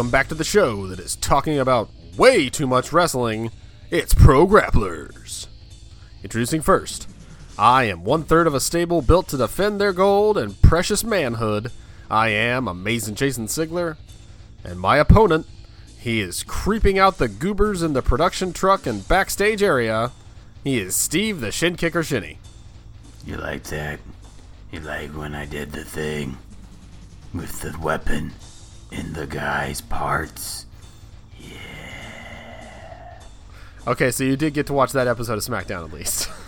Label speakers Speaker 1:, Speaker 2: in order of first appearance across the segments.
Speaker 1: Welcome back to the show that is talking about way too much wrestling. It's Pro Grapplers. Introducing first, I am one third of a stable built to defend their gold and precious manhood. I am Amazing Jason Sigler, and my opponent, he is creeping out the goobers in the production truck and backstage area. He is Steve the Shin Kicker Shinny.
Speaker 2: You like that? You like when I did the thing with the weapon in the guy's parts? Yeah.
Speaker 1: Okay, so you did get to watch that episode of SmackDown at least.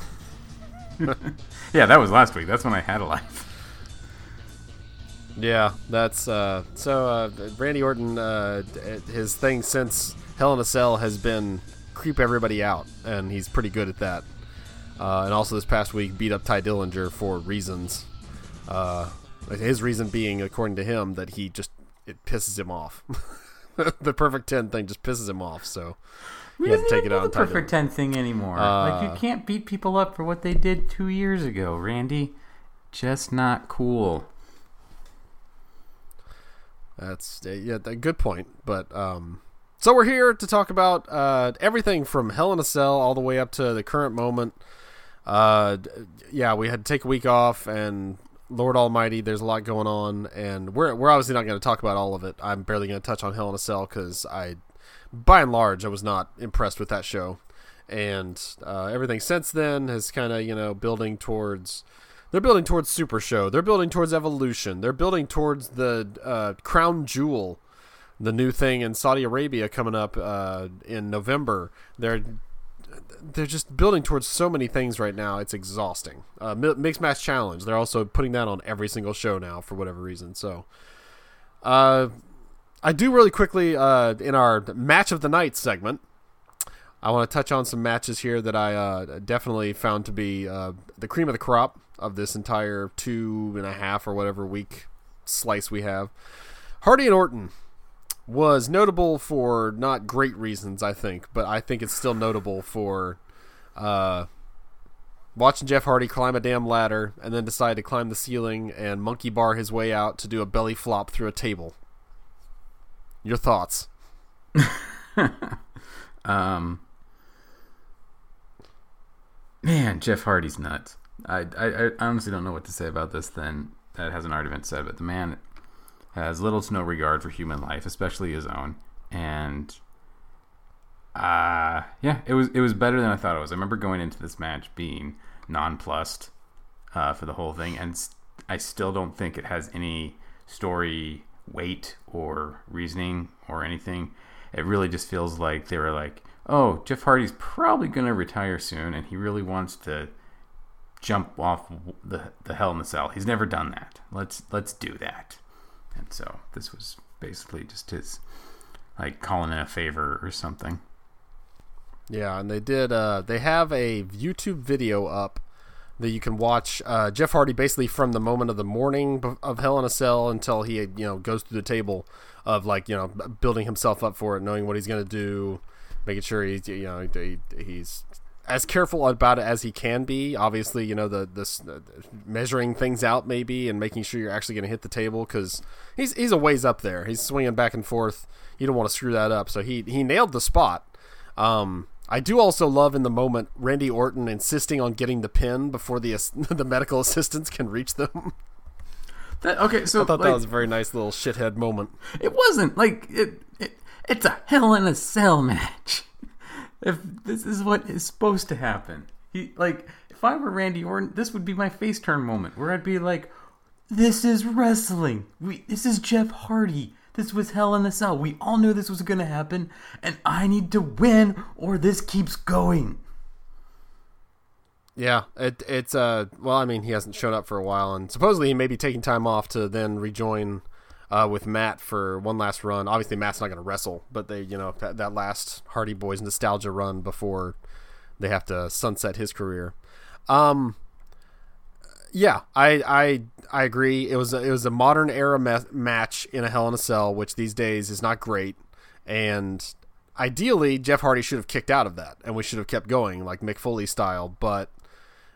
Speaker 3: Yeah, that was last week. That's when I had a life.
Speaker 1: Yeah, that's uh, so. Uh, Randy Orton, uh, his thing since Hell in a Cell has been creep everybody out, and he's pretty good at that. Uh, and also this past week, beat up Tye Dillinger for reasons. Uh, his reason being, according to him, that he just it pisses him off. the perfect ten thing just pisses him off. So
Speaker 3: We
Speaker 1: he had to take it out on
Speaker 3: the perfect ten thing anymore. like
Speaker 1: Uh,
Speaker 3: you can't beat people up for what they did two years ago, Randy. Just not cool.
Speaker 1: That's uh, yeah, a good point. But um, so we're here to talk about uh, everything from Hell in a Cell all the way up to the current moment. Uh, yeah, we had to take a week off, and Lord Almighty, there's a lot going on, and we're we're obviously not going to talk about all of it. I'm barely going to touch on Hell in a Cell because I, by and large, I was not impressed with that show, and uh, everything since then has kind of you know building towards. They're building towards Super Show. They're building towards Evolution. They're building towards the uh, Crown Jewel, the new thing in Saudi Arabia coming up uh, in November. They're they're just building towards so many things right now. It's exhausting. Uh, Mi- Mixed Match Challenge. They're also putting that on every single show now for whatever reason. So, uh, I do really quickly uh, in our match of the night segment. I want to touch on some matches here that I uh, definitely found to be uh, the cream of the crop of this entire two and a half or whatever week slice we have. Hardy and Orton was notable for not great reasons, I think, but I think it's still notable for uh, watching Jeff Hardy climb a damn ladder and then decide to climb the ceiling and monkey bar his way out to do a belly flop through a table. Your thoughts?
Speaker 3: Um, man, Jeff Hardy's nuts. I, I, I honestly don't know what to say about this. Then that hasn't already been said, but the man has little to no regard for human life, especially his own. And uh, yeah, it was it was better than I thought it was. I remember going into this match being nonplussed uh, for the whole thing, and I still don't think it has any story weight or reasoning or anything. It really just feels like they were like, "Oh, Jeff Hardy's probably going to retire soon, and he really wants to jump off the the Hell in the Cell. He's never done that. Let's let's do that." So this was basically just his like calling in a favor or something.
Speaker 1: Yeah, and they did. Uh, they have a YouTube video up that you can watch. Uh, Jeff Hardy basically from the moment of the morning of Hell in a Cell until he you know goes through the table of like you know building himself up for it, knowing what he's going to do, making sure he's you know he, he's as careful about it as he can be. Obviously, you know the this uh, measuring things out maybe and making sure you're actually going to hit the table because he's he's a ways up there. He's swinging back and forth. You don't want to screw that up. So he he nailed the spot. Um, I do also love in the moment Randy Orton insisting on getting the pin before the the medical assistants can reach them.
Speaker 3: That, okay, so
Speaker 1: I thought
Speaker 3: like,
Speaker 1: that was a very nice little shithead moment.
Speaker 3: it wasn't like it, it. It's a Hell in a Cell match. If this is what is supposed to happen, he like if I were Randy Orton, this would be my face turn moment where I'd be like, "This is wrestling. We this is Jeff Hardy. This was Hell in a Cell. We all knew this was going to happen, and I need to win or this keeps going."
Speaker 1: Yeah, it, it's uh well, I mean he hasn't shown up for a while, and supposedly he may be taking time off to then rejoin uh, with Matt for one last run. Obviously, Matt's not going to wrestle, but they you know that, that last Hardy Boys nostalgia run before they have to sunset his career. Um, yeah, I I I agree. It was a, it was a modern era ma- match in a Hell in a Cell, which these days is not great, and ideally Jeff Hardy should have kicked out of that, and we should have kept going like Mick Foley style, but.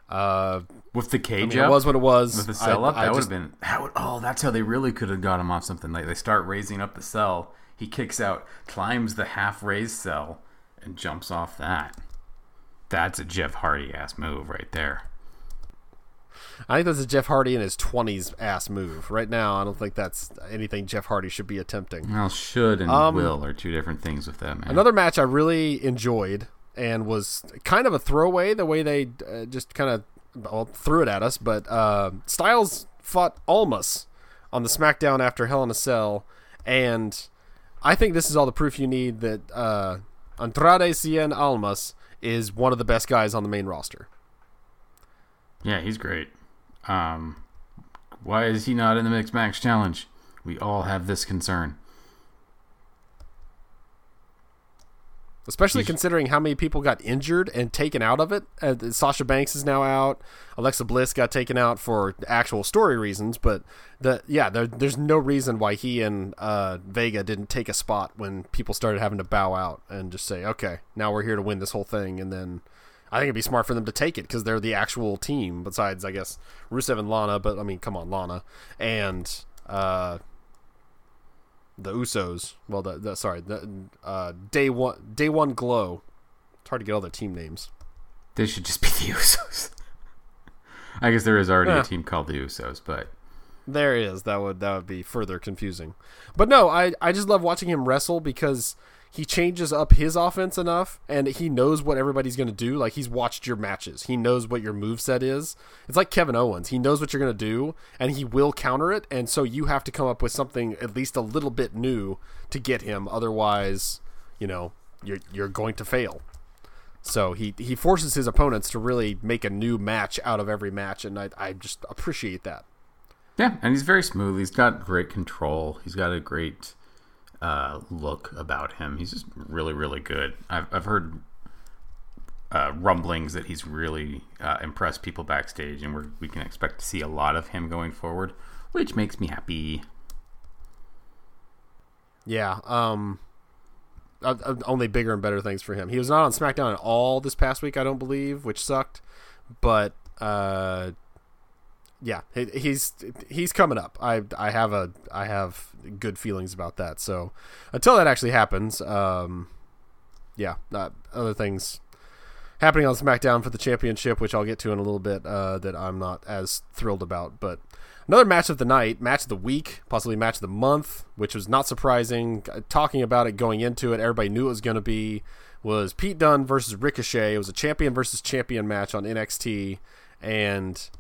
Speaker 1: Uh,
Speaker 3: with the
Speaker 1: I
Speaker 3: cage
Speaker 1: mean,
Speaker 3: up,
Speaker 1: it was what it was.
Speaker 3: with the cell
Speaker 1: I-
Speaker 3: up,
Speaker 1: I
Speaker 3: that would have been. That would, oh, that's how they really could have got him off something. Like they start raising up the cell. He kicks out, climbs the half raised cell, and jumps off that. That's a Jeff Hardy ass move right there.
Speaker 1: I think that's a Jeff Hardy in his twenties ass move. Right now, I don't think that's anything Jeff Hardy should be attempting.
Speaker 3: Well, should and
Speaker 1: Um,
Speaker 3: will are two different things with that man.
Speaker 1: Another match I really enjoyed and was kind of a throwaway the way they uh, just kind of well, threw it at us. But uh, Styles fought Almas on the SmackDown after Hell in a Cell, and I think this is all the proof you need that uh, Andrade Cien Almas is one of the best guys on the main roster.
Speaker 3: Yeah, he's great. Um, why is he not in the Mixed Match Challenge? We all have this concern.
Speaker 1: Especially
Speaker 3: He's-
Speaker 1: considering how many people got injured and taken out of it. Uh, Sasha Banks is now out. Alexa Bliss got taken out for actual story reasons, but the yeah, there, there's no reason why he and uh, Vega didn't take a spot when people started having to bow out and just say, "Okay, now we're here to win this whole thing." And then I think it'd be smart for them to take it because they're the actual team. Besides, I guess Rusev and Lana, but I mean, come on, Lana and uh, the Usos. Well, the, the sorry, the uh, day one, day one glow. It's hard to get all their team names.
Speaker 3: They should just be the Usos. I guess there is already
Speaker 1: Yeah.
Speaker 3: a team called the Usos, but
Speaker 1: There is that would that would be further confusing. But no, I I just love watching him wrestle because he changes up his offense enough and he knows what everybody's going to do. Like he's watched your matches. He knows what your move set is. It's like Kevin Owens. He knows what you're going to do and he will counter it and so you have to come up with something at least a little bit new to get him otherwise, you know, you're you're going to fail. So he he forces his opponents to really make a new match out of every match and I I just appreciate that.
Speaker 3: yeah, and he's very smooth. He's got great control. He's got a great uh, look about him. He's just really, really good. I've I've heard uh, rumblings that he's really uh, impressed people backstage, and we're, we can expect to see a lot of him going forward, which makes me happy.
Speaker 1: Yeah. Um. Uh, uh, only bigger and better things for him. He was not on SmackDown at all this past week, I don't believe, which sucked. But uh, yeah, he's he's coming up. I I have a I have good feelings about that. So until that actually happens, um, yeah, uh, other things happening on SmackDown for the championship, which I'll get to in a little bit, uh, that I'm not as thrilled about. But another match of the night, match of the week, possibly match of the month, which was not surprising. Uh, Talking about it going into it, everybody knew it was going to be was Pete Dunne versus Ricochet. It was a champion versus champion match on NXT, and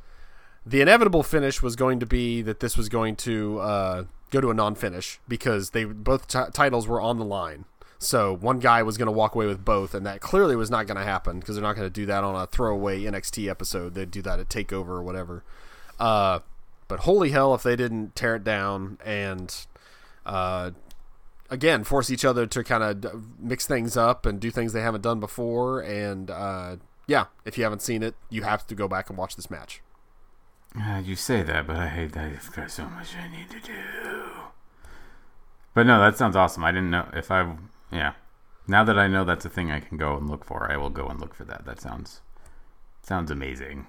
Speaker 1: the inevitable finish was going to be that this was going to uh, go to a non-finish because they both t- titles were on the line. So one guy was going to walk away with both, and that clearly was not going to happen because they're not going to do that on a throwaway NXT episode. They'd do that at Takeover or whatever. Uh, but holy hell, if they didn't tear it down and uh, again force each other to kind of mix things up and do things they haven't done before. And uh, yeah, if you haven't seen it, you have to go back and watch this match.
Speaker 3: Uh, you say that, but I hate that I've got so much I need to do. But no, that sounds awesome. I didn't know if I, yeah. Now that I know that's a thing I can go and look for, I will go and look for that. That sounds sounds amazing.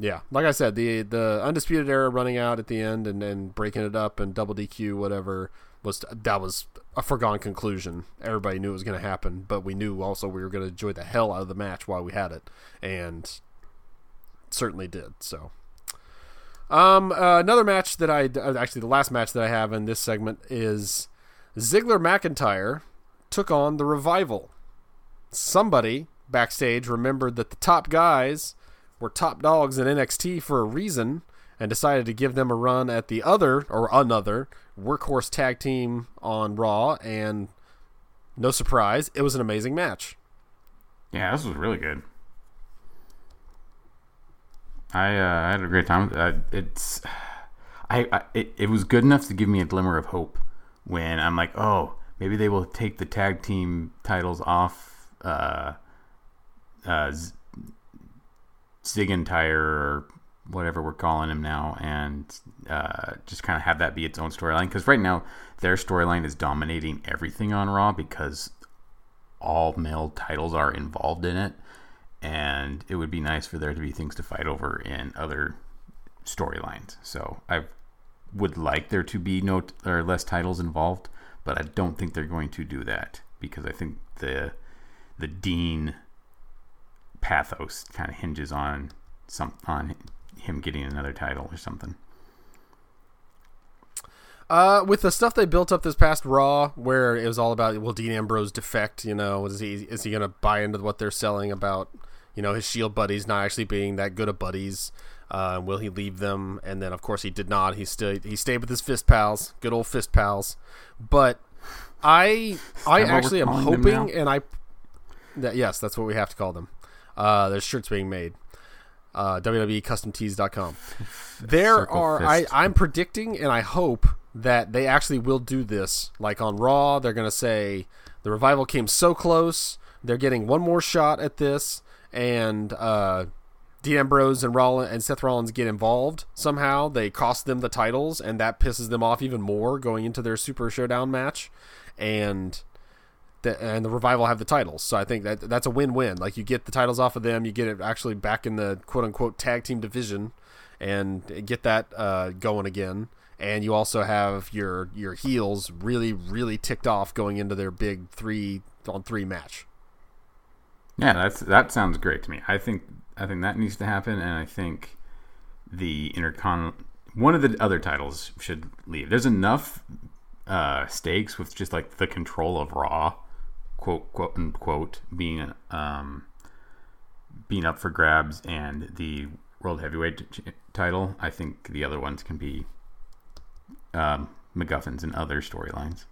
Speaker 1: Yeah, like I said, the the undisputed era running out at the end and, and breaking it up and double DQ whatever was that was a foregone conclusion. Everybody knew it was going to happen, but we knew also we were going to enjoy the hell out of the match while we had it, and certainly did. So, um, uh, another match that I uh, actually the last match that I have in this segment is Ziggler McIntyre took on the Revival. Somebody backstage remembered that the top guys were top dogs in NXT for a reason and decided to give them a run at the other or another workhorse tag team on Raw and no surprise, it was an amazing match.
Speaker 3: Yeah, this was really good. I uh, I had a great time. Uh, it's I, I it, it was good enough to give me a glimmer of hope when I'm like, oh, maybe they will take the tag team titles off uh, uh, Z- Zigentire or whatever we're calling him now, and uh, just kind of have that be its own storyline. Because right now their storyline is dominating everything on Raw because all male titles are involved in it and it would be nice for there to be things to fight over in other storylines. So I would like there to be no or less titles involved, but I don't think they're going to do that because I think the the Dean pathos kind of hinges on some on him getting another title or something.
Speaker 1: Uh, with the stuff they built up this past Raw, where it was all about will Dean Ambrose defect? You know, is he is he gonna buy into what they're selling about? You know, his Shield buddies not actually being that good of buddies. Uh, will he leave them? And then, of course, he did not. He still he stayed with his fist pals, good old fist pals. But I I actually am hoping, and I that yes, that's what we have to call them. Uh, there's shirts being made. Uh, WWECustomTees.com. There
Speaker 3: Circle
Speaker 1: are I. I'm predicting, and I hope that they actually will do this. Like on Raw, they're gonna say the revival came so close. They're getting one more shot at this, and uh, Dean Ambrose and Rollins and Seth Rollins get involved somehow. They cost them the titles, and that pisses them off even more going into their Super Showdown match. And the, and the revival have the titles, so I think that that's a win-win. Like you get the titles off of them, you get it actually back in the quote-unquote tag team division, and get that uh, going again. And you also have your your heels really really ticked off going into their big three on three match.
Speaker 3: Yeah, that's that sounds great to me. I think I think that needs to happen, and I think the intercon one of the other titles should leave. There's enough uh, stakes with just like the control of Raw, quote quote unquote, being um, being up for grabs, and the World Heavyweight ch- title. I think the other ones can be um, MacGuffins and other storylines.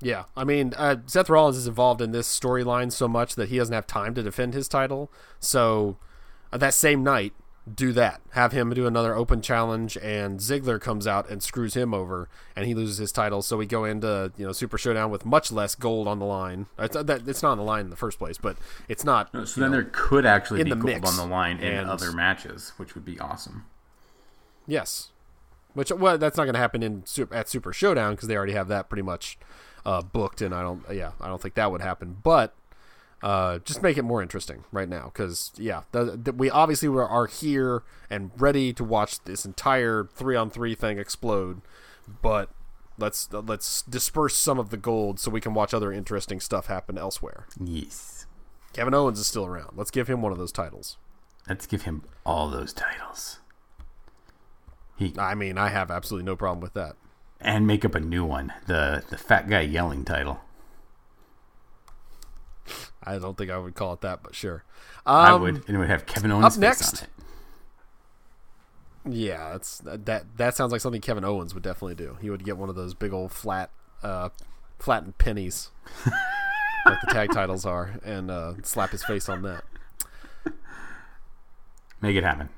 Speaker 1: Yeah, I mean, uh, Seth Rollins is involved in this storyline so much that he doesn't have time to defend his title. So uh, that same night, do that. Have him do another open challenge, and Ziggler comes out and screws him over, and he loses his title. So we go into you know Super Showdown with much less gold on the line. It's, uh, that, it's not on the line in the first place, but it's not.
Speaker 3: So then
Speaker 1: know,
Speaker 3: there could actually be
Speaker 1: the
Speaker 3: gold on the line in
Speaker 1: and-
Speaker 3: other matches, which would be awesome.
Speaker 1: Yes, which well, that's not going to happen in at Super Showdown because they already have that pretty much uh, booked, and I don't. Yeah, I don't think that would happen. But uh, just make it more interesting right now because yeah, the, the, we obviously are here and ready to watch this entire three on three thing explode, but. Let's let's disperse some of the gold so we can watch other interesting stuff happen elsewhere.
Speaker 3: Yes.
Speaker 1: Kevin Owens is still around. Let's give him one of those titles.
Speaker 3: Let's give him all those titles. He
Speaker 1: I mean, I have absolutely no problem with that.
Speaker 3: and make up a new one, the the fat guy yelling title.
Speaker 1: I don't think I would call it that, but sure.
Speaker 3: I
Speaker 1: Um,
Speaker 3: would, and it would have Kevin Owens
Speaker 1: up next. Yeah, that's that. That sounds like something Kevin Owens would definitely do. He would get one of those big old flat, uh, flattened pennies, like the tag titles are, and uh, slap his face on that.
Speaker 3: Make it happen.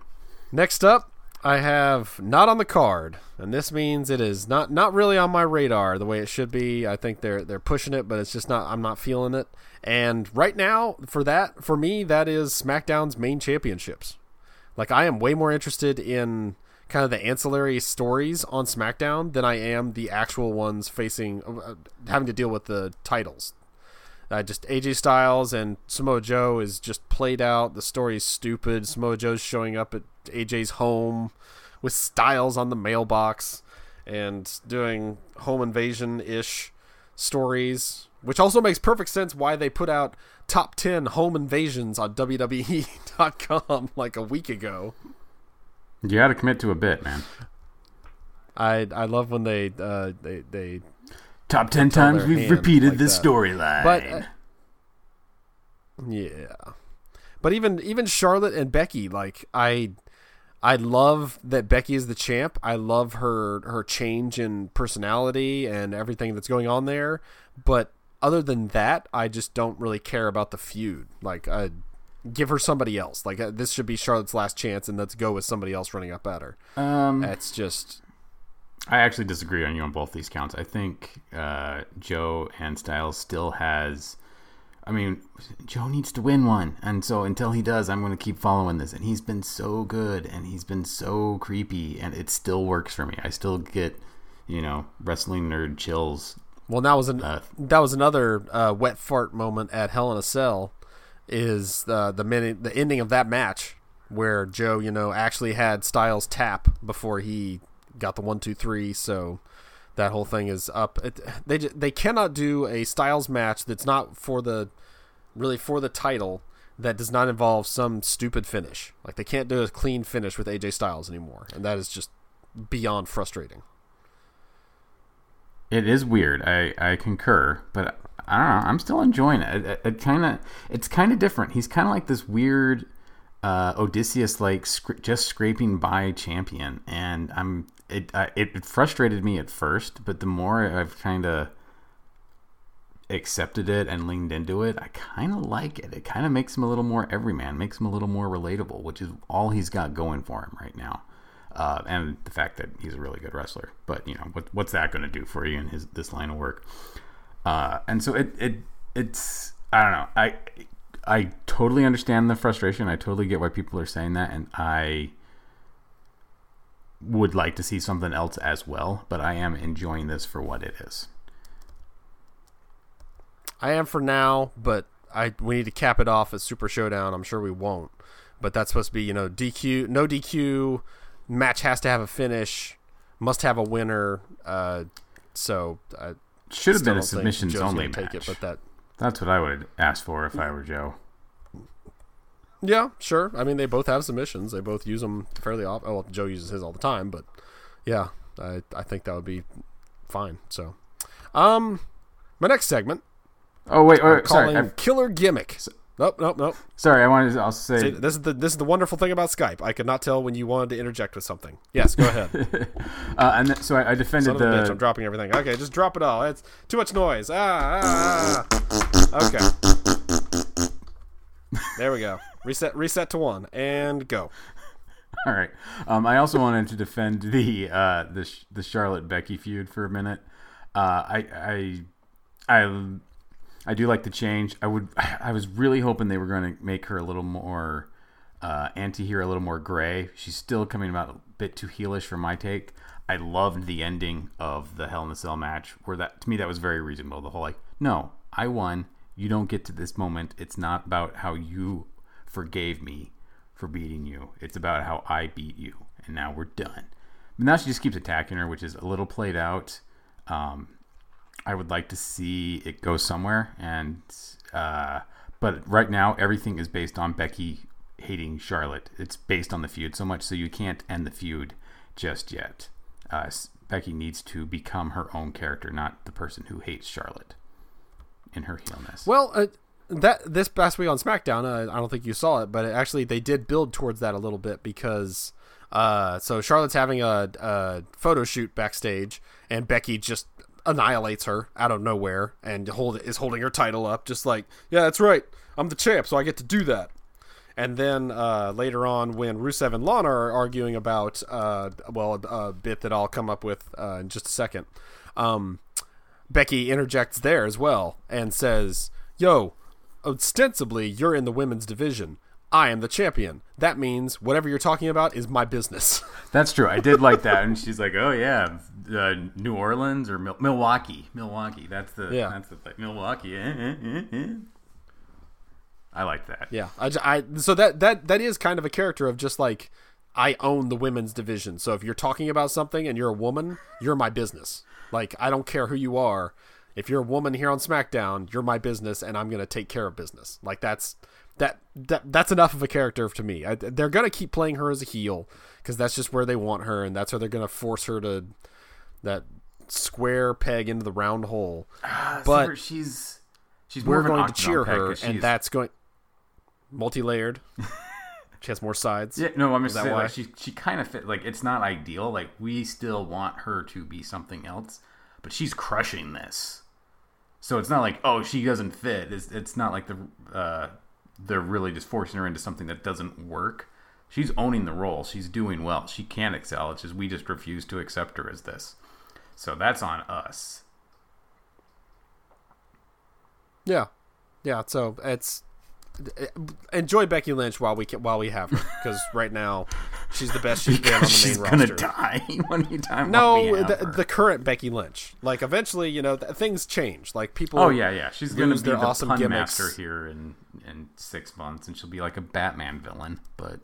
Speaker 1: Next up, I have not on the card, and this means it is not not really on my radar the way it should be. I think they're they're pushing it, but it's just not. I'm not feeling it. And right now, for that, for me, that is SmackDown's main championships. Like I am way more interested in kind of the ancillary stories on SmackDown than I am the actual ones facing uh, having to deal with the titles. Uh, just AJ Styles and Samoa Joe is just played out. The story is stupid. Samoa Joe's showing up at AJ's home with Styles on the mailbox and doing home invasion ish stories, which also makes perfect sense why they put out top 10 home invasions on WWE.com like a week ago.
Speaker 3: You got to commit to a bit, man.
Speaker 1: I I love when they uh, they they
Speaker 3: Top ten times we've repeated
Speaker 1: like
Speaker 3: the storyline.
Speaker 1: But uh, yeah, but even even Charlotte and Becky, like I, I love that Becky is the champ. I love her her change in personality and everything that's going on there. But other than that, I just don't really care about the feud. Like, I give her somebody else. Like uh, this should be Charlotte's last chance, and let's go with somebody else running up at her.
Speaker 3: um,
Speaker 1: That's just
Speaker 3: I actually disagree on you on both these counts. I think uh, Joe and Styles still has. I mean, Joe needs to win one, and so until he does, I'm going to keep following this. And he's been so good, and he's been so creepy, and it still works for me. I still get, you know, wrestling nerd chills.
Speaker 1: Well, that was an
Speaker 3: Uh,
Speaker 1: that was another uh, wet fart moment at Hell in a Cell is the the minute the ending of that match where Joe, you know, actually had Styles tap before he got the one two three. So that whole thing is up. It, they they cannot do a Styles match that's not for the really for the title that does not involve some stupid finish. Like they can't do a clean finish with AJ Styles anymore, and that is just beyond frustrating.
Speaker 3: It is weird. I, I concur, but I don't know. I'm still enjoying it. It, it kind of it's kind of different. He's kind of like this weird uh, Odysseus like sc- just scraping by champion, and I'm it, it frustrated me at first, but the more I've kind of accepted it and leaned into it, I kind of like it. It kind of makes him a little more everyman, makes him a little more relatable, which is all he's got going for him right now uh, and the fact that he's a really good wrestler. But you know, what, what's that going to do for you in his this line of work? Uh, and so it it it's I don't know. I I totally understand the frustration. I totally get why people are saying that, and I would like to see something else as well. But I am enjoying this for what it is.
Speaker 1: I am for now, but I we need to cap it off at Super Showdown. I'm sure we won't, but that's supposed to be you know DQ, no DQ match has to have a finish, must have a winner. Uh, so I
Speaker 3: should have been a submissions only match. Take it,
Speaker 1: but that
Speaker 3: that's what I would ask for if I were Joe.
Speaker 1: Yeah, sure. I mean, they both have submissions. They both use them fairly often. Well, Joe uses his all the time, but yeah, I I think that would be fine. So, um, my next segment.
Speaker 3: Oh wait, wait sorry.
Speaker 1: Killer gimmick. So, Nope, nope, nope.
Speaker 3: Sorry, I wanted to also say
Speaker 1: See, this is the this is the wonderful thing about Skype. I could not tell when you wanted to interject with something. Yes, go ahead.
Speaker 3: uh, and th- so I, I defended the.
Speaker 1: Bitch, I'm dropping everything. Okay, just drop it all. It's too much noise. Ah, ah, ah. okay. There we go. Reset, reset to one, and go.
Speaker 3: All right. Um, I also wanted to defend the uh, the the Charlotte Becky feud for a minute. Uh, I I I I do like the change. I would. I was really hoping they were going to make her a little more uh, anti-hero, a little more gray. She's still coming about a bit too heelish for my take. I loved the ending of the Hell in a Cell match, where that to me that was very reasonable. The whole like, no, I won. You don't get to this moment. It's not about how you forgave me for beating you. It's about how I beat you, and now we're done. But now she just keeps attacking her, which is a little played out. Um, I would like to see it go somewhere, and uh, but right now everything is based on Becky hating Charlotte. It's based on the feud so much, so you can't end the feud just yet. Uh, Becky needs to become her own character, not the person who hates Charlotte in her heelness.
Speaker 1: Well, uh, that this past week on SmackDown, uh, I don't think you saw it, but it actually they did build towards that a little bit because. Uh, so Charlotte's having a, a photo shoot backstage, and Becky just annihilates her out of nowhere and hold is holding her title up, just like, yeah, that's right, I'm the champ, so I get to do that. And then uh, later on, when Rusev and Lana are arguing about, uh, well, a, a, bit that I'll come up with uh, in just a second, um, Becky interjects there as well and says, "Yo, ostensibly you're in the women's division. I am the champion. That means whatever you're talking about is my business."
Speaker 3: That's true. I did like that, and she's like, "Oh yeah, uh, New Orleans or Mil- Milwaukee. Milwaukee. That's the yeah. That's the thing. Milwaukee. Eh, eh, eh, I like that.
Speaker 1: Yeah. I, I so that that that is kind of a character of just like I own the women's division. So if you're talking about something and you're a woman, you're my business. Like I don't care who you are. If you're a woman here on SmackDown, you're my business, and I'm gonna take care of business. Like that's that that that's enough of a character to me. I, they're gonna keep playing her as a heel because that's just where they want her, and that's where they're gonna force her to that square peg into the round hole.
Speaker 3: Uh, but she's she's
Speaker 1: we're going to cheer her, and that's going multi-layered. she has more sides.
Speaker 3: Yeah, no, I'm just saying like, she she kind of fit. Like it's not ideal. Like we still want her to be something else, but she's crushing this. So it's not like oh she doesn't fit. It's it's not like the uh, they're really just forcing her into something that doesn't work. She's owning the role. She's doing well. She can excel. It's just we just refuse to accept her as this. So that's on us.
Speaker 1: Yeah, yeah. So it's enjoy Becky Lynch while we can, while we have her because right now she's the best she's been on the main
Speaker 3: she's
Speaker 1: roster.
Speaker 3: gonna die anytime.
Speaker 1: No, the, the current Becky Lynch. Like eventually, you know, th- things change. Like people.
Speaker 3: Oh yeah, yeah. She's gonna be
Speaker 1: their
Speaker 3: the
Speaker 1: awesome
Speaker 3: pun
Speaker 1: gimmicks.
Speaker 3: master here in in six months, and she'll be like a Batman villain. But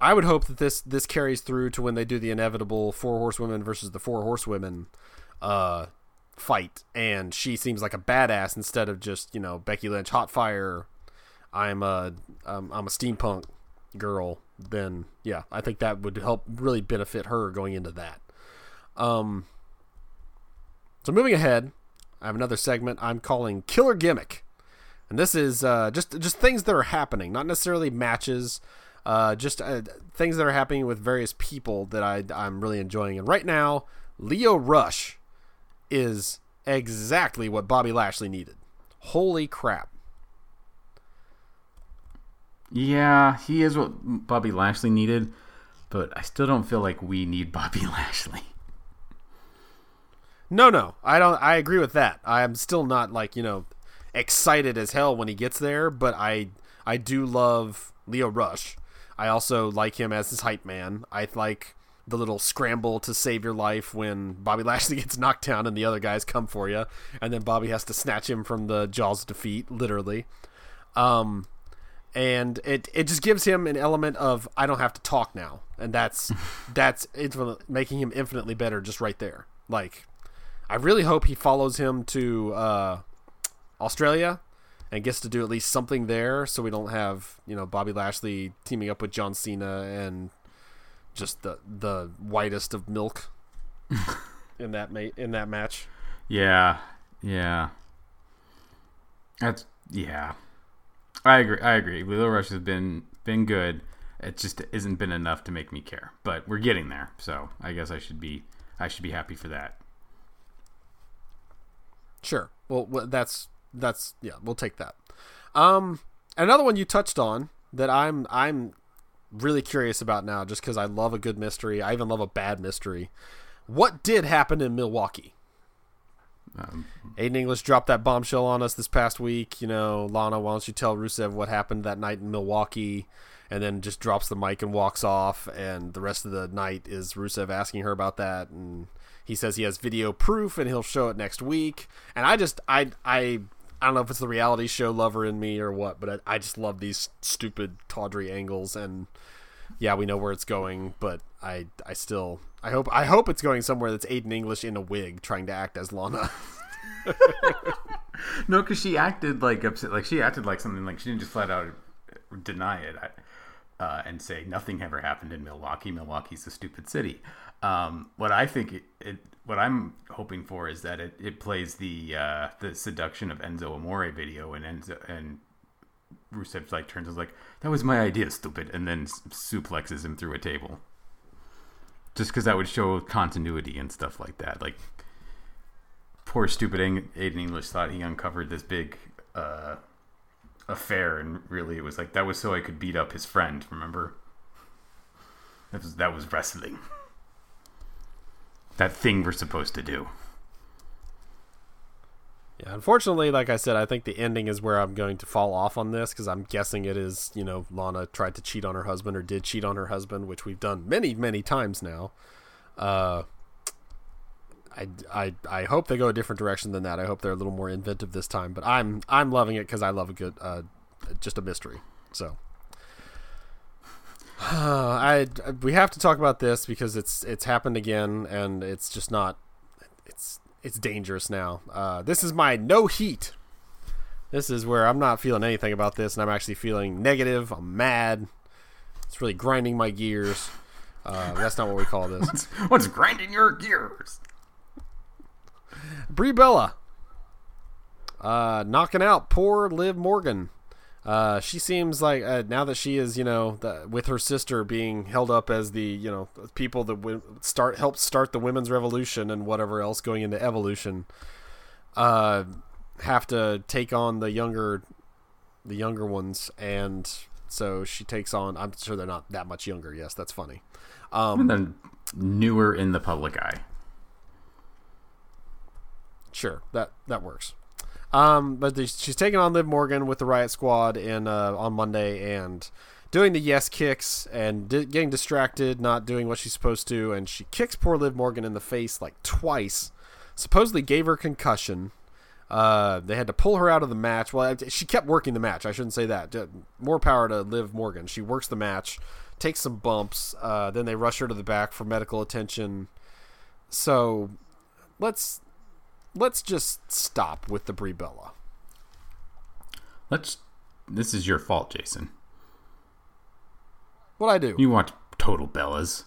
Speaker 1: I would hope that this this carries through to when they do the inevitable four horsewomen versus the four horsewomen uh, fight, and she seems like a badass instead of just you know Becky Lynch, hot fire. I'm a I'm a steampunk girl. Then yeah, I think that would help really benefit her going into that. Um. So moving ahead, I have another segment I'm calling Killer Gimmick. And this is uh, just just things that are happening, not necessarily matches, uh, just uh, things that are happening with various people that I I'm really enjoying. And right now, Lio Rush is exactly what Bobby Lashley needed. Holy crap!
Speaker 3: yeah, he is what Bobby Lashley needed. But I still don't feel like we need Bobby Lashley.
Speaker 1: No, no, I don't. I agree with that. I am still not like you know excited as hell when he gets there, but I I do love Lio Rush. I also like him as his hype man. I like the little scramble to save your life when Bobby Lashley gets knocked down and the other guys come for you, and then Bobby has to snatch him from the jaws of defeat, literally. Um, and it it just gives him an element of I don't have to talk now, and that's that's infinite, making him infinitely better just right there. Like, I really hope he follows him to uh, Australia and gets to do at least something there, so we don't have you know Bobby Lashley teaming up with John Cena and just the the whitest of milk in that ma- in that match.
Speaker 3: Yeah, yeah. That's yeah. I agree. I agree. Lio Rush has been been good. It just isn't been enough to make me care. But we're getting there, so I guess I should be I should be happy for that.
Speaker 1: Sure. Well, that's that's yeah. We'll take that. Um, another one you touched on that I'm I'm really curious about now, just because I love a good mystery. I even love a bad mystery. What did happen in Milwaukee?
Speaker 3: Um,
Speaker 1: Aiden English dropped that bombshell on us this past week. You know, Lana, why don't you tell Rusev what happened that night in Milwaukee? And then just drops the mic and walks off. And the rest of the night is Rusev asking her about that. And he says he has video proof and he'll show it next week. And I just, I, I, I don't know if it's the reality show lover in me or what, but I, I just love these stupid tawdry angles. And yeah, we know where it's going, but I, I still, I hope, I hope it's going somewhere that's Aiden English in a wig trying to act as Lana.
Speaker 3: no, because she acted like upset. Like she acted like something like she didn't just flat out deny it uh, and say nothing ever happened in Milwaukee. Milwaukee's a stupid city. Um, what I think it, it, what I'm hoping for is that it, it plays the uh, the seduction of Enzo Amore video and Enzo and Rusev like turns and is like that was my idea, stupid, and then suplexes him through a table. Just because that would show continuity and stuff like that, like poor stupid Aiden English thought he uncovered this big uh, affair, and really it was like that was so I could beat up his friend. Remember? That was that was wrestling. That thing we're supposed to do.
Speaker 1: Yeah, unfortunately, like I said, I think the ending is where I'm going to fall off on this because I'm guessing it is, you know, Lana tried to cheat on her husband or did cheat on her husband, which we've done many, many times now. Uh, I, I, I hope they go a different direction than that. I hope they're a little more inventive this time. But I'm I'm loving it because I love a good, uh, just a mystery. So. I we have to talk about this because it's it's happened again and it's just not it's it's dangerous now. Uh, this is my no heat. This is where I'm not feeling anything about this, and I'm actually feeling negative. I'm mad. It's really grinding my gears. Uh, that's not what we call this.
Speaker 3: What's, what's grinding your gears?
Speaker 1: Brie Bella, uh, knocking out poor Liv Morgan. Uh, she seems like uh, now that she is, you know, the, with her sister being held up as the, you know, people that w- start helped start the women's revolution and whatever else going into evolution, uh, have to take on the younger, the younger ones, and so she takes on. I'm sure they're not that much younger. Yes, that's funny. Um,
Speaker 3: and then newer in the public eye.
Speaker 1: Sure, that that works. Um, but she's taking on Liv Morgan with the Riott Squad in uh, on Monday, and doing the yes kicks and di- getting distracted, not doing what she's supposed to, and she kicks poor Liv Morgan in the face like twice. Supposedly gave her concussion. Uh, they had to pull her out of the match. Well, she kept working the match. I shouldn't say that. More power to Liv Morgan. She works the match, takes some bumps. Uh, then they rush her to the back for medical attention. So let's let's just stop with the Brie Bella.
Speaker 3: Let's. This is your fault, Jason.
Speaker 1: What I do?
Speaker 3: You watch Total Bellas.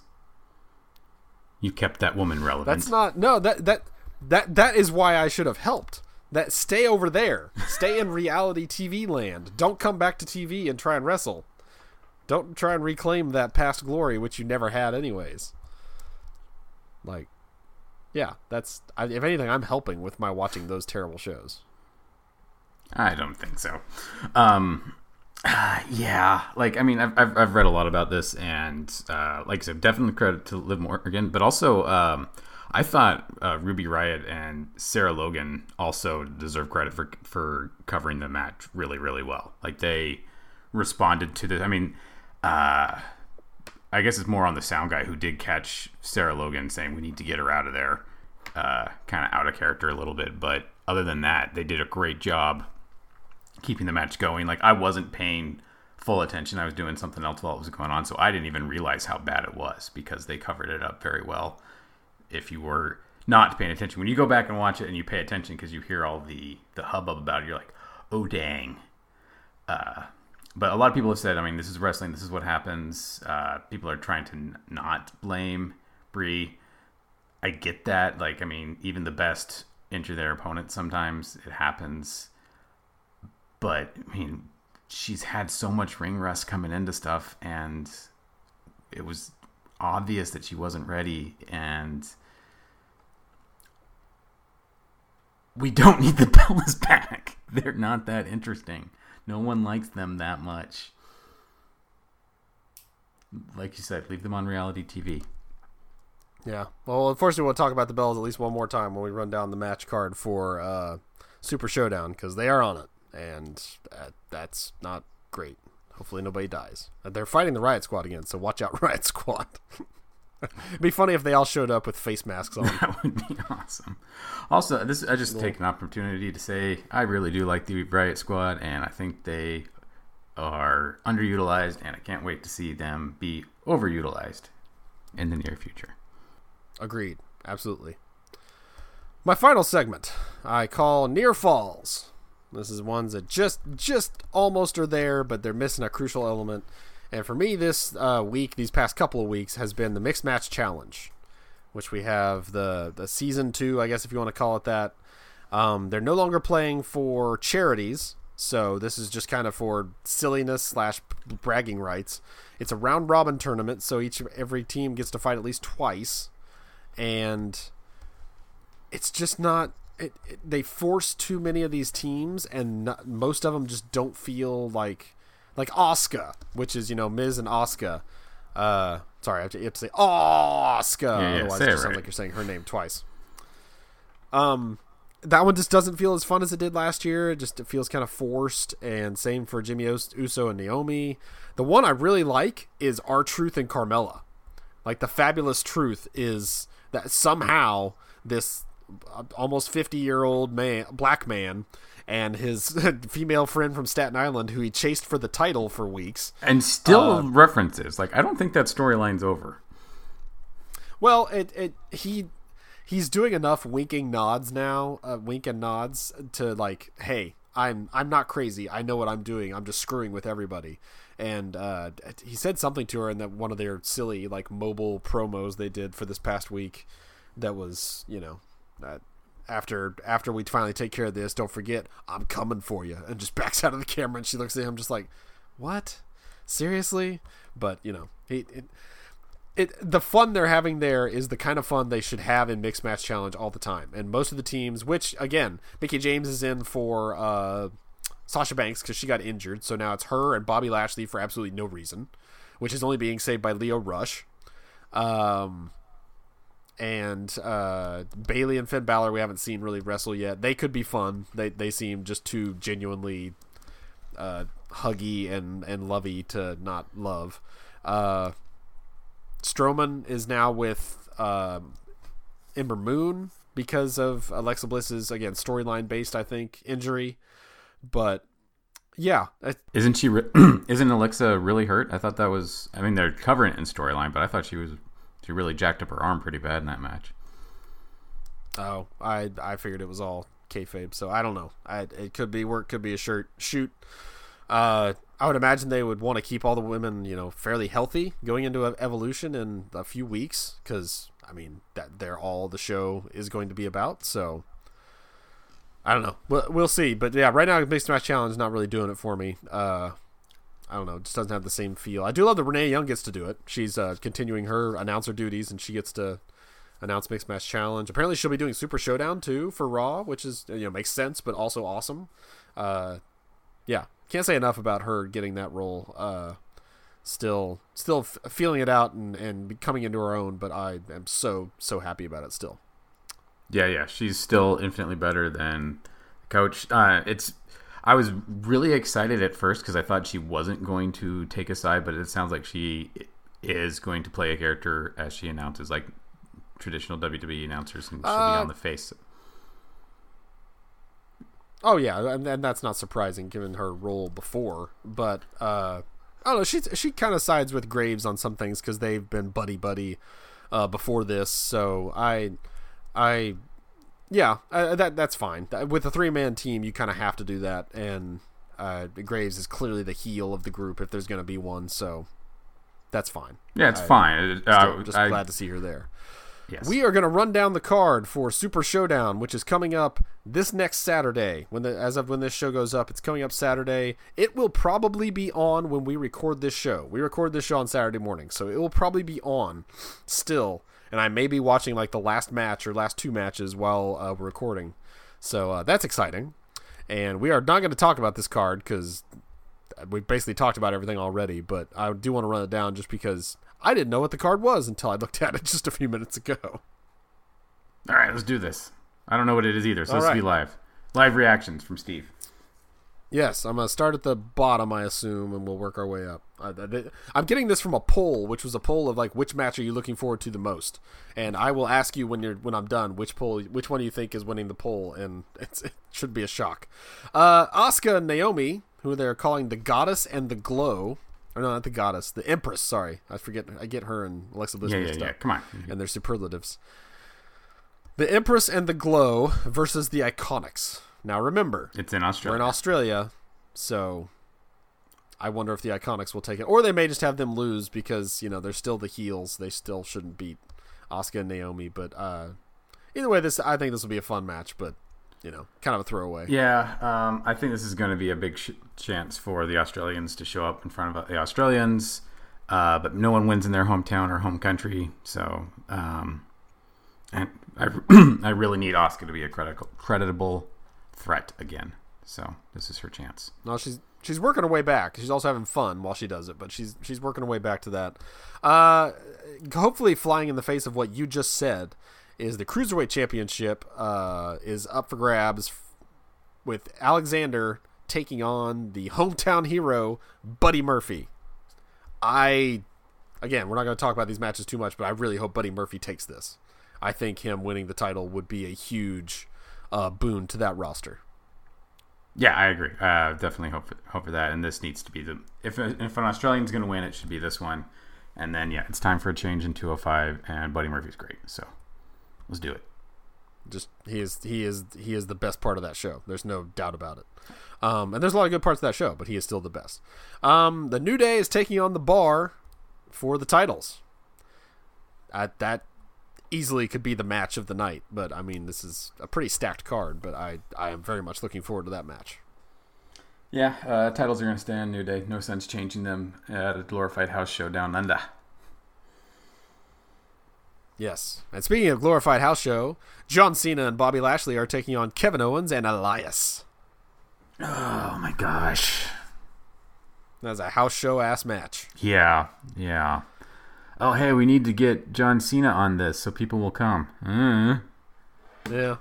Speaker 3: You kept that woman relevant.
Speaker 1: That's not no that that that that is why I should have helped. That stay over there. Stay in reality TV land. Don't come back to TV and try and wrestle. Don't try and reclaim that past glory which you never had anyways. Like yeah, that's if anything I'm helping with my watching those terrible shows.
Speaker 3: I don't think so. Um yeah, like I mean, I've, I've, I've read a lot about this, and uh, like I said, definitely credit to Liv Morgan, but also um, I thought uh, Ruby Riott and Sarah Logan also deserve credit for for covering the match really, really well. Like they responded to this. I mean, uh, I guess it's more on the sound guy who did catch Sarah Logan saying we need to get her out of there, uh, kind of out of character a little bit. But other than that, they did a great job keeping the match going. Like I wasn't paying full attention. I was doing something else while it was going on, so I didn't even realize how bad it was because they covered it up very well. If you were not paying attention, when you go back and watch it and you pay attention because you hear all the the hubbub about it, you're like, oh dang. Uh, but a lot of people have said, I mean, this is wrestling. This is what happens. Uh, people are trying to n- not blame Brie. I get that. Like, I mean, even the best injure their opponent. Sometimes it happens but I mean, she's had so much ring rust coming into stuff, and it was obvious that she wasn't ready. And we don't need the Bellas back. They're not that interesting. No one likes them that much. Like you said, leave them on reality TV.
Speaker 1: Yeah. Well, unfortunately, we'll talk about the Bells at least one more time when we run down the match card for uh, Super Showdown because they are on it and that's not great. Hopefully, nobody dies. They're fighting the Riott Squad again, so watch out, Riott Squad. It'd be funny if they all showed up with face masks on.
Speaker 3: That would be awesome. Also, this I just take an opportunity to say I really do like the Riott Squad, and I think they are underutilized, and I can't wait to see them be overutilized in the near future.
Speaker 1: Agreed. Absolutely. My final segment I call Near Falls. This is ones that just just almost are there, but they're missing a crucial element. And for me, this uh, week, these past couple of weeks, has been the mixed match challenge, which we have the the season two, I guess if you want to call it that. Um, they're no longer playing for charities, so this is just kind of for silliness slash bragging rights. It's a round robin tournament, so each every team gets to fight at least twice, and it's just not it, it, they force too many of these teams, and not, most of them just don't feel like like Oscar, which is you know Miz and Oscar. Uh, sorry, I have to, you have to say Asuka,
Speaker 3: Yeah, yeah,
Speaker 1: otherwise it just sounds
Speaker 3: right.
Speaker 1: like you're saying her name twice. Um, that one just doesn't feel as fun as it did last year. It just it feels kind of forced, and same for Jimmy Us- Uso and Naomi. The one I really like is R-Truth and Carmella. Like the fabulous truth is that somehow this uh, almost 50 year old man black man and his female friend from Staten Island who he chased for the title for weeks.
Speaker 3: And still
Speaker 1: Uh,
Speaker 3: references. Like I don't think that storyline's over.
Speaker 1: Well, it it he he's doing enough winking nods now, uh, wink and nods to like, hey, I'm I'm not crazy. I know what I'm doing. I'm just screwing with everybody. And uh, he said something to her in that one of their silly like mobile promos they did for this past week. That was you know, uh, after after we finally take care of this, don't forget I'm coming for you. And just backs out of the camera and she looks at him just like, what? Seriously? But you know, he. It, it the fun they're having there is the kind of fun they should have in mixed match challenge all the time. And most of the teams, which again, Mickie James is in for uh, Sasha Banks because she got injured, so now it's her and Bobby Lashley for absolutely no reason, which is only being saved by Lio Rush. Um, and uh, Bayley and Finn Balor we haven't seen really wrestle yet. They could be fun. They they seem just too genuinely uh, huggy and and lovey to not love. Uh, Strowman is now with uh, Ember Moon because of Alexa Bliss's again storyline based, I think, injury. But yeah,
Speaker 3: Isn't she? Re- isn't Alexa really hurt? I thought that was. I mean, they're covering it in storyline, but I thought she was. She really jacked up her arm pretty bad in that match.
Speaker 1: oh, I I figured it was all kayfabe, so I don't know. I it could be work, could be a shirt shoot. Uh, I would imagine they would want to keep all the women, you know, fairly healthy going into evolution in a few weeks, because I mean that they're all the show is going to be about. So I don't know. We'll, we'll see. But yeah, right now Mixed Match Challenge is not really doing it for me. Uh, I don't know. Just doesn't have the same feel. I do love that Renee Young gets to do it. She's uh, continuing her announcer duties, and she gets to announce Mixed Match Challenge. Apparently, she'll be doing Super Showdown too for Raw, which is you know makes sense, but also awesome. Uh, yeah, can't say enough about her getting that role. Uh, still, still f- feeling it out and and coming into her own. But I am so so happy about it still.
Speaker 3: Yeah, yeah, she's still infinitely better than Coach. Uh, it's. I was really excited at first because I thought she wasn't going to take a side, but it sounds like she is going to play a character as she announces, like traditional WWE announcers, and she'll
Speaker 1: Uh,
Speaker 3: be on the face.
Speaker 1: Oh yeah, and, and that's not surprising given her role before. But uh, I don't know. She she kind of sides with Graves on some things because they've been buddy buddy uh, before this. So I I yeah, uh, that that's fine. With a three man team, you kind of have to do that. And uh, Graves is clearly the heel of the group if there's going to be one. So that's fine.
Speaker 3: Yeah, it's
Speaker 1: I-
Speaker 3: fine.
Speaker 1: Still,
Speaker 3: Uh,
Speaker 1: just
Speaker 3: I-
Speaker 1: glad to see her there.
Speaker 3: yes.
Speaker 1: We are going to run down the card for Super Showdown, which is coming up this next Saturday. When the as of when this show goes up, it's coming up Saturday. It will probably be on when we record this show. We record this show on Saturday morning, so it will probably be on still. And I may be watching like the last match or last two matches while uh, we're recording. So uh, that's exciting. And we are not going to talk about this card because we basically talked about everything already, but I do want to run it down just because I didn't know what the card was until I looked at it just a few minutes ago.
Speaker 3: All right, let's do this. I don't know what it is either, so
Speaker 1: All
Speaker 3: let's be live. Live reactions from Steve.
Speaker 1: Yes, I'm gonna start at the bottom, I assume, and we'll work our way up. I, I'm getting this from a poll, which was a poll of like which match are you looking forward to the most, and I will ask you when you're when I'm done which poll which one do you think is winning the poll, and it's, it should be a shock. Uh, Asuka and Naomi, who they're calling the Goddess and the Glow, or no, not the Goddess, the Empress. Sorry, I forget. I get her and Alexa Bliss
Speaker 3: Yeah, yeah, yeah. Come on.
Speaker 1: and their superlatives. The Empress and the Glow versus the Iconics. Now remember,
Speaker 3: It's in Australia.
Speaker 1: we're in Australia, so I wonder if the Iconics will take it, or they may just have them lose because you know they're still the heels. They still shouldn't beat Asuka and Naomi. But uh, either way, this I think this will be a fun match, but you know, kind of a throwaway.
Speaker 3: Yeah, um, I think this is going to be a big sh- chance for the Australians to show up in front of the Australians, uh, but no one wins in their hometown or home country. So, um, and I, I really need Asuka to be a credible, creditable threat again. So this is her chance.
Speaker 1: No, she's she's working her way back. She's also having fun while she does it, but she's she's working her way back to that. Uh, hopefully, flying in the face of what you just said is the cruiserweight championship uh, is up for grabs with Alexander taking on the hometown hero Buddy Murphy. I again, we're not going to talk about these matches too much, but I really hope Buddy Murphy takes this. I think him winning the title would be a huge uh, boon to that roster.
Speaker 3: Yeah, I agree. Uh, definitely hope for, hope for that. And this needs to be the if if an Australian's going to win, it should be this one. And then yeah, it's time for a change in 205, and Buddy Murphy's great. So let's do it.
Speaker 1: just he is he is he is the best part of that show. There's no doubt about it. Um, and there's a lot of good parts of that show, but he is still the best. Um, the New Day is taking on the Bar for the titles. Uh, that easily could be the match of the night, but I mean this is a pretty stacked card. But I I am very much looking forward to that match.
Speaker 3: Yeah, uh, titles are going to stay on New Day. No sense changing them at a glorified house show down under.
Speaker 1: Yes. And speaking of glorified house show, John Cena and Bobby Lashley are taking on Kevin Owens and Elias.
Speaker 3: Oh my gosh.
Speaker 1: That's a house show ass match.
Speaker 3: Yeah, yeah. Oh hey, we need to get John Cena on this so people will come. Mm.
Speaker 1: Yeah.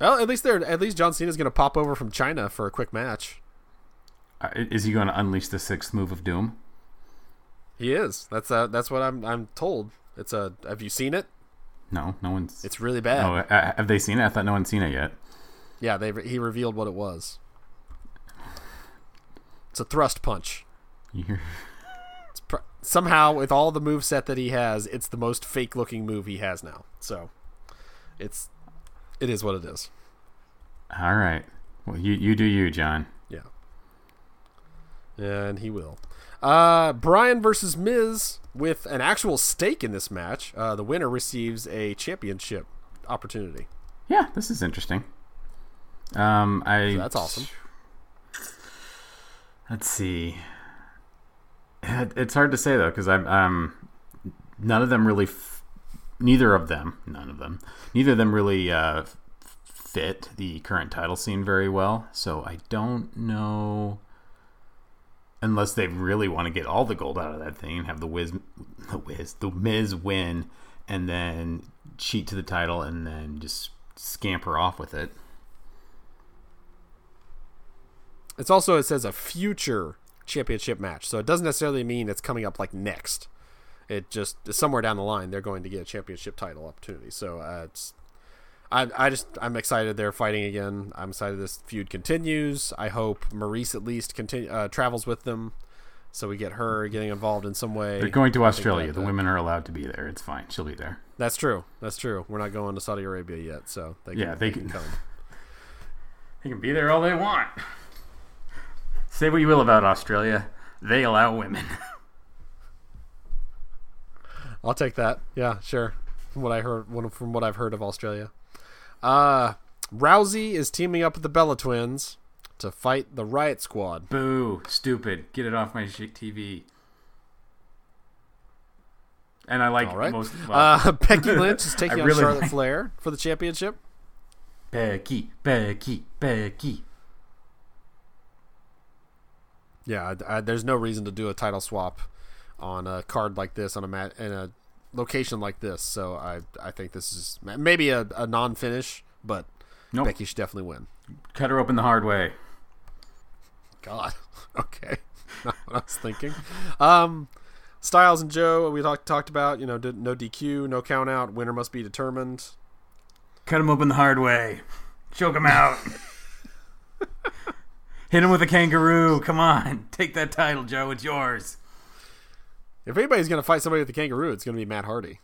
Speaker 1: Well, at least they're at least John Cena's going to pop over from China for a quick match.
Speaker 3: Uh, Is he going to unleash the sixth move of doom?
Speaker 1: He is. That's uh, that's what I'm I'm told. It's a. Have you seen it?
Speaker 3: No, no one's.
Speaker 1: It's really bad.
Speaker 3: Oh, uh, have they seen it? I thought no one's seen it yet.
Speaker 1: Yeah, they he revealed what it was. It's a thrust punch.
Speaker 3: You're...
Speaker 1: It's pr- somehow with all the move set that he has, it's the most fake looking move he has now. So, it's it is what it is.
Speaker 3: All right. Well, you you do you, John.
Speaker 1: Yeah. And he will. Uh, Bryan versus Miz with an actual stake in this match. Uh, the winner receives a championship opportunity.
Speaker 3: Yeah, this is interesting. Um, I
Speaker 1: So that's awesome.
Speaker 3: Let's see. It- It's hard to say though because I'm um, none of them really, f- neither of them, none of them, neither of them really uh, fit the current title scene very well. So I don't know. Unless they really want to get all the gold out of that thing and have the Wiz, the Wiz, the Miz win, and then cheat to the title and then just scamper off with it.
Speaker 1: It's also it says a future championship match, so it doesn't necessarily mean it's coming up like next. It just is somewhere down the line they're going to get a championship title opportunity. So uh, it's I I just I'm excited they're fighting again. I'm excited this feud continues. I hope Maryse at least continue uh, travels with them, so we get her getting involved in some way.
Speaker 3: They're going to Australia. The
Speaker 1: that-
Speaker 3: women are allowed to be there. It's fine. She'll be there.
Speaker 1: That's true. That's true. We're not going to Saudi Arabia yet, so they can,
Speaker 3: Yeah, they
Speaker 1: can
Speaker 3: can-
Speaker 1: come.
Speaker 3: They can be there all they want. Say what you will about Australia, they allow women.
Speaker 1: I'll take that. Yeah, sure. From what I heard, from what I've heard of Australia, uh, Rousey is teaming up with the Bella Twins to fight the Riott Squad.
Speaker 3: Boo! Stupid. Get it off my TV. And I like
Speaker 1: right.
Speaker 3: most. Well,
Speaker 1: Uh, Becky Lynch is taking on
Speaker 3: really
Speaker 1: Charlotte
Speaker 3: like-
Speaker 1: Flair for the championship.
Speaker 3: Becky, Becky, Becky.
Speaker 1: Yeah, I, I- there's no reason to do a title swap on a card like this on a mat in a location like this. So I I think this is maybe a, a non finish, but
Speaker 3: Nope.
Speaker 1: Becky should definitely win.
Speaker 3: Cut her open the hard way.
Speaker 1: God. Okay. Not what I was thinking. Um, Styles and Joe, we talked talked about. You know, no DQ, no count out. Winner must be determined.
Speaker 3: Cut him open the hard way. Choke him out. Hit him with a kangaroo. Come on. Take that title, Joe. It's yours.
Speaker 1: If anybody's gonna fight somebody with the kangaroo, it's gonna be Matt Hardy.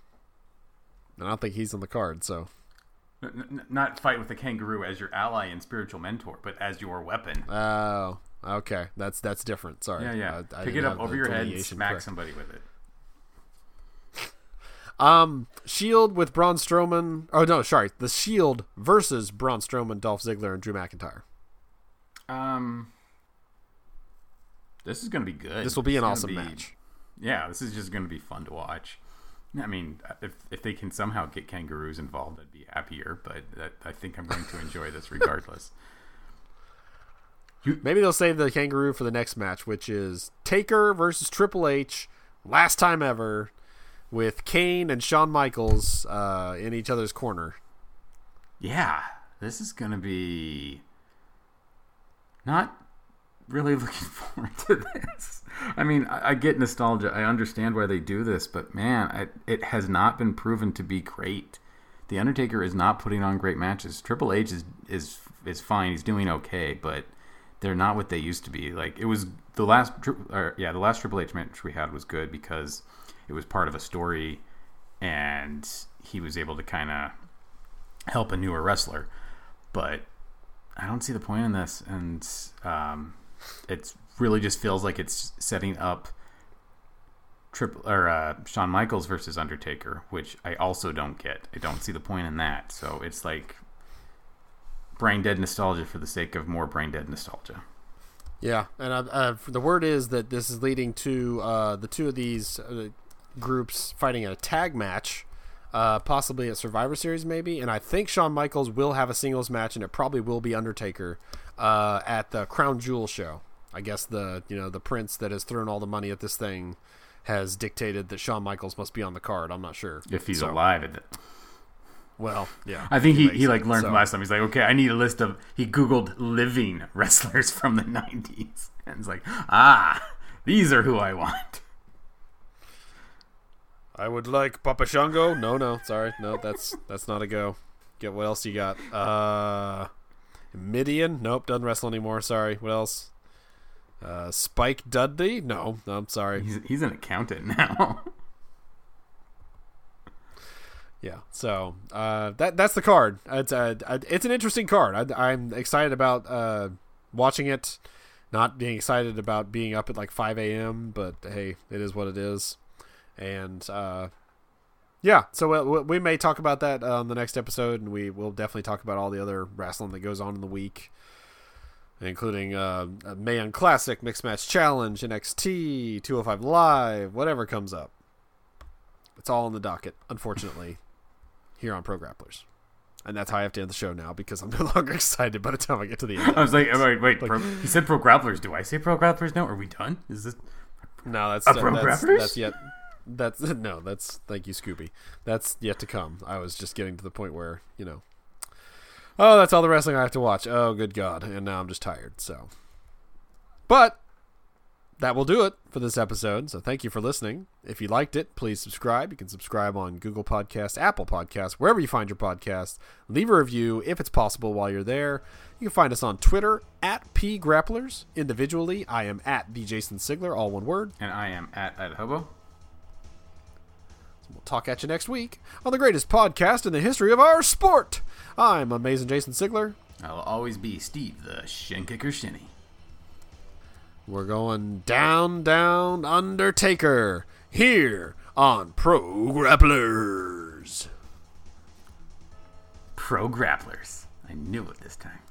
Speaker 1: And I don't think he's on the card. So
Speaker 3: N- n- not fight with the kangaroo as your ally and spiritual mentor, but as your weapon.
Speaker 1: Oh, okay. That's that's different. Sorry.
Speaker 3: Yeah, yeah.
Speaker 1: I- I
Speaker 3: Pick it up over your head and smack
Speaker 1: correct.
Speaker 3: somebody with it.
Speaker 1: Um, Shield with Braun Strowman. Oh no, sorry. The Shield versus Braun Strowman, Dolph Ziggler, and Drew McIntyre.
Speaker 3: Um, this is going to be good.
Speaker 1: This will be an awesome
Speaker 3: be-
Speaker 1: match.
Speaker 3: Yeah, this is just going to be fun to watch. I mean, if if they can somehow get kangaroos involved, I'd be happier. But that, I think I'm going to enjoy this regardless.
Speaker 1: Maybe they'll save the kangaroo for the next match, which is Taker versus Triple H, last time ever, with Kane and Shawn Michaels uh, in each other's corner.
Speaker 3: yeah, this is going to be not really looking forward to this. I mean, I, I get nostalgia. I understand why they do this, but man, I, it has not been proven to be great. The Undertaker is not putting on great matches. Triple H is is is fine. He's doing okay, but they're not what they used to be. Like it was the last, or, yeah, the last Triple H match we had was good because it was part of a story, and he was able to kind of help a newer wrestler. But I don't see the point in this, and um, it really just feels like it's setting up triple or uh, Shawn Michaels versus Undertaker, which I also don't get. I don't see the point in that. So it's like brain dead nostalgia for the sake of more brain dead nostalgia.
Speaker 1: Yeah, and uh, the word is that this is leading to uh, the two of these uh, groups fighting in a tag match, uh, possibly at Survivor Series, maybe. And I think Shawn Michaels will have a singles match, and it probably will be Undertaker uh, at the Crown Jewel show. I guess the you know the prince that has thrown all the money at this thing has dictated that Shawn Michaels must be on the card. I'm not sure
Speaker 3: If he's
Speaker 1: So-
Speaker 3: alive, at the,
Speaker 1: Well, yeah.
Speaker 3: I think he, he like learned
Speaker 1: So-
Speaker 3: from last time. He's like, okay, I need a list of. He googled living wrestlers from the '90s, and it's like, ah, these are who I want.
Speaker 1: I would like Papa Shango. No, no, sorry, no, that's that's not a go. Get what else you got? Uh, Mideon. Nope, doesn't wrestle anymore. Sorry. What else? Uh, Spike Dudley. No, no, I'm sorry.
Speaker 3: He's he's an accountant now.
Speaker 1: Yeah. So uh, that that's the card. It's a it's an interesting card. I, I'm excited about uh, watching it. Not being excited about being up at like 5 a.m. But hey, it is what it is. And uh, yeah, so we, we may talk about that on the next episode, and we will definitely talk about all the other wrestling that goes on in the week, including uh, a Man Classic, Mixed Match Challenge, NXT, 205 Live, whatever comes up. It's all on the docket, unfortunately, here on Pro Grapplers. And that's how I have to end the show now because I'm no longer excited by the time I get to the end.
Speaker 3: I was like, wait, wait. pro, he said pro grapplers. Do I say pro grapplers now? Are we done? Is this?
Speaker 1: No, that's
Speaker 3: A
Speaker 1: that-
Speaker 3: Pro
Speaker 1: that's,
Speaker 3: Grapplers?
Speaker 1: that's yet. That's no, that's thank you, Scooby. That's yet to come. I was just getting to the point where you know. Oh, that's all the wrestling I have to watch. Oh, good God! And now I'm just tired. So, but that will do it for this episode. So thank you for listening. If you liked it, please subscribe. You can subscribe on Google Podcasts, Apple Podcasts, wherever you find your podcast. Leave a review if it's possible while you're there. You can find us on Twitter at P Grapplers. Individually, I am at the Jason Sigler, all one word.
Speaker 3: And I am at at hobo.
Speaker 1: Talk at you next week on the greatest podcast in the history of our sport. I'm amazing Jason Sigler.
Speaker 3: I'll always be Steve the Shin Kicker Shinny.
Speaker 1: We're going down, down, Undertaker here on Pro Grapplers.
Speaker 3: Pro grapplers. I knew it this time.